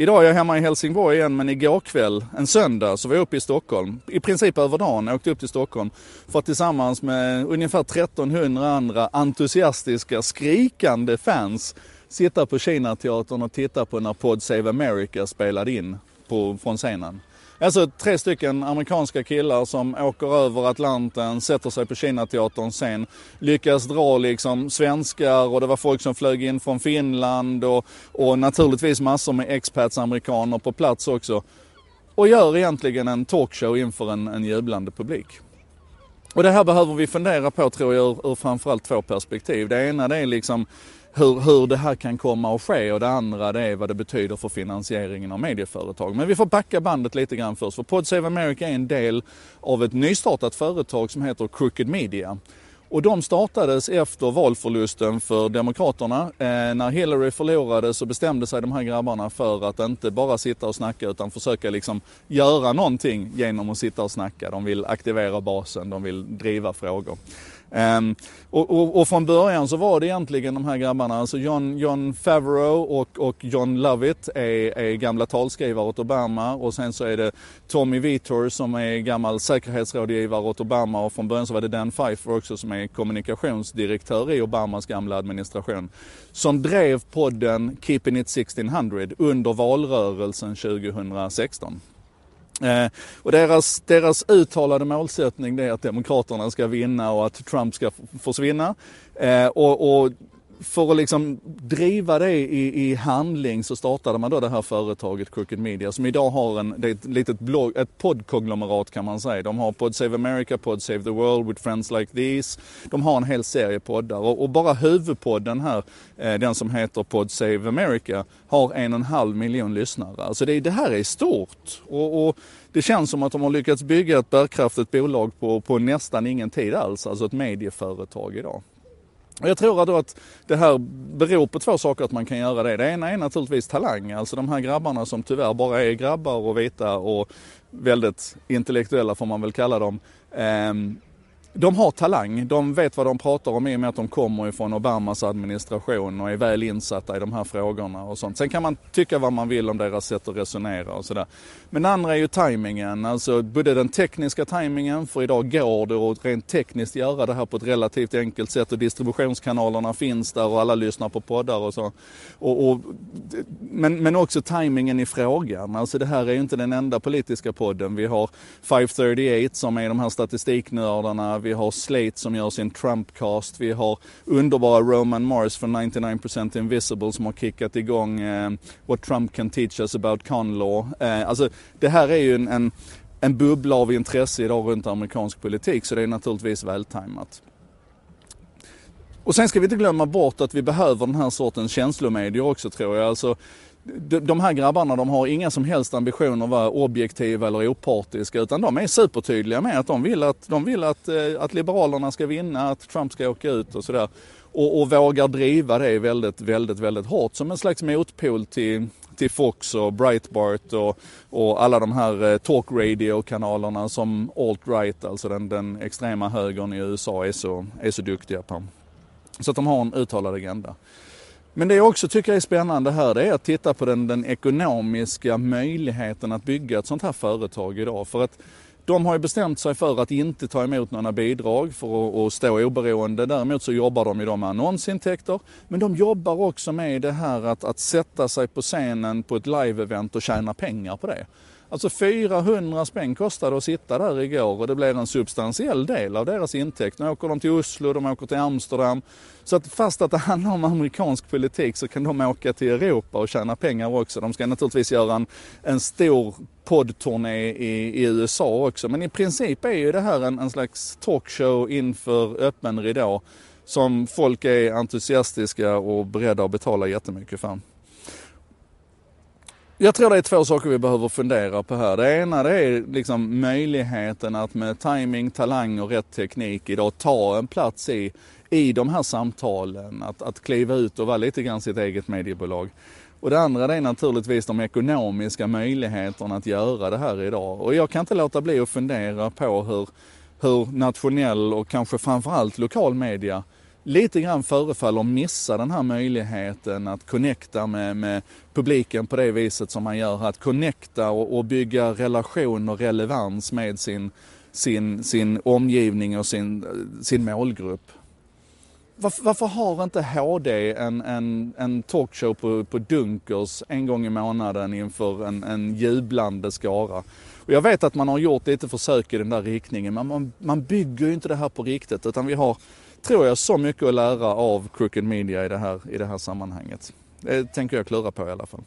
Idag är jag hemma i Helsingborg igen men igår kväll, en söndag, så var jag uppe i Stockholm. I princip över dagen åkte upp till Stockholm för att tillsammans med ungefär 1300 andra entusiastiska, skrikande fans sitta på Kina-teatern och titta på när Pod Save America spelade in på, från scenen. Alltså tre stycken amerikanska killar som åker över Atlanten, sätter sig på Kinateatern scen, lyckas dra liksom svenskar och det var folk som flög in från Finland och, och naturligtvis massor med expats amerikaner på plats också. Och gör egentligen en talkshow inför en, en jublande publik. Och det här behöver vi fundera på tror jag ur, ur framförallt två perspektiv. Det ena det är liksom hur, hur det här kan komma att ske och det andra det är vad det betyder för finansieringen av medieföretag. Men vi får backa bandet lite grann först. För Pod Save America är en del av ett nystartat företag som heter Crooked Media. Och de startades efter valförlusten för Demokraterna. Eh, när Hillary förlorade så bestämde sig de här grabbarna för att inte bara sitta och snacka utan försöka liksom göra någonting genom att sitta och snacka. De vill aktivera basen, de vill driva frågor. Um, och, och, och, från början så var det egentligen de här grabbarna, alltså John, John Favreau och, och John Lovett är, är gamla talskrivare åt Obama och sen så är det Tommy Vitor som är gammal säkerhetsrådgivare åt Obama och från början så var det Dan Pfeiffer också som är kommunikationsdirektör i Obamas gamla administration. Som drev podden Keeping It 1600 under valrörelsen 2016. Eh, och deras, deras uttalade målsättning är att Demokraterna ska vinna och att Trump ska försvinna. Eh, och, och för att liksom driva det i, i, handling så startade man då det här företaget Crooked Media som idag har en, det är ett litet blogg, ett poddkonglomerat kan man säga. De har Pod Save America, Pod Save the World, With Friends Like These. De har en hel serie poddar och, och bara huvudpodden här, eh, den som heter Pod Save America, har en och en halv miljon lyssnare. Alltså det, det här är stort. och, och det känns som att de har lyckats bygga ett bärkraftigt bolag på, på nästan ingen tid alls, alltså ett medieföretag idag. Jag tror då att det här beror på två saker att man kan göra det. Det ena är naturligtvis talang, alltså de här grabbarna som tyvärr bara är grabbar och vita och väldigt intellektuella får man väl kalla dem. Ehm, de har talang, de vet vad de pratar om i och med att de kommer ifrån Obamas administration och är väl insatta i de här frågorna och sånt. Sen kan man tycka vad man vill om deras sätt att resonera och sådär. Men det andra är ju tajmingen, alltså både den tekniska tajmingen, för idag går det att rent tekniskt göra det här på ett relativt enkelt sätt och distributionskanalerna finns där och alla lyssnar på poddar och så. Och, och, men, men också tajmingen i frågan, alltså det här är ju inte den enda politiska podden. Vi har 538 som är de här statistiknördarna vi har Slate som gör sin Trumpcast, vi har underbara Roman Mars från 99% Invisible som har kickat igång eh, What Trump Can Teach Us About Con Law. Eh, alltså det här är ju en, en, en bubbla av intresse idag runt amerikansk politik så det är naturligtvis vältajmat. Och sen ska vi inte glömma bort att vi behöver den här sortens känslomedier också tror jag. Alltså, de här grabbarna de har inga som helst ambitioner att vara objektiva eller opartiska utan de är supertydliga med att de vill att, de vill att, eh, att Liberalerna ska vinna, att Trump ska åka ut och sådär. Och, och vågar driva det väldigt, väldigt, väldigt hårt som en slags motpol till, till Fox och Breitbart och, och alla de här eh, talk radio-kanalerna som alt-right, alltså den, den extrema högern i USA är så, är så duktiga på. Så att de har en uttalad agenda. Men det jag också tycker är spännande här det är att titta på den, den ekonomiska möjligheten att bygga ett sånt här företag idag. För att de har ju bestämt sig för att inte ta emot några bidrag för att, stå oberoende. Däremot så jobbar de idag med annonsintäkter. Men de jobbar också med det här att, att sätta sig på scenen på ett live-event och tjäna pengar på det. Alltså 400 spänn kostade att sitta där igår och det blir en substantiell del av deras intäkt. Nu åker de till Oslo, de åker till Amsterdam. Så att fast att det handlar om amerikansk politik så kan de åka till Europa och tjäna pengar också. De ska naturligtvis göra en, en stor poddturné i, i USA också. Men i princip är ju det här en, en slags talkshow inför öppen ridå som folk är entusiastiska och beredda att betala jättemycket för. Jag tror det är två saker vi behöver fundera på här. Det ena det är liksom möjligheten att med timing, talang och rätt teknik idag ta en plats i, i de här samtalen. Att, att kliva ut och vara lite grann sitt eget mediebolag. Och det andra det är naturligtvis de ekonomiska möjligheterna att göra det här idag. Och jag kan inte låta bli att fundera på hur, hur nationell och kanske framförallt lokal media lite grann förefaller missa den här möjligheten att connecta med, med publiken på det viset som man gör. Att connecta och, och bygga relation och relevans med sin, sin, sin omgivning och sin, sin målgrupp. Varför, varför har inte HD en, en, en talkshow på, på Dunkers en gång i månaden inför en, en jublande skara? Och jag vet att man har gjort lite försök i den där riktningen men man, man bygger ju inte det här på riktigt utan vi har, tror jag, så mycket att lära av Crooked Media i det här, i det här sammanhanget. Det tänker jag klura på i alla fall.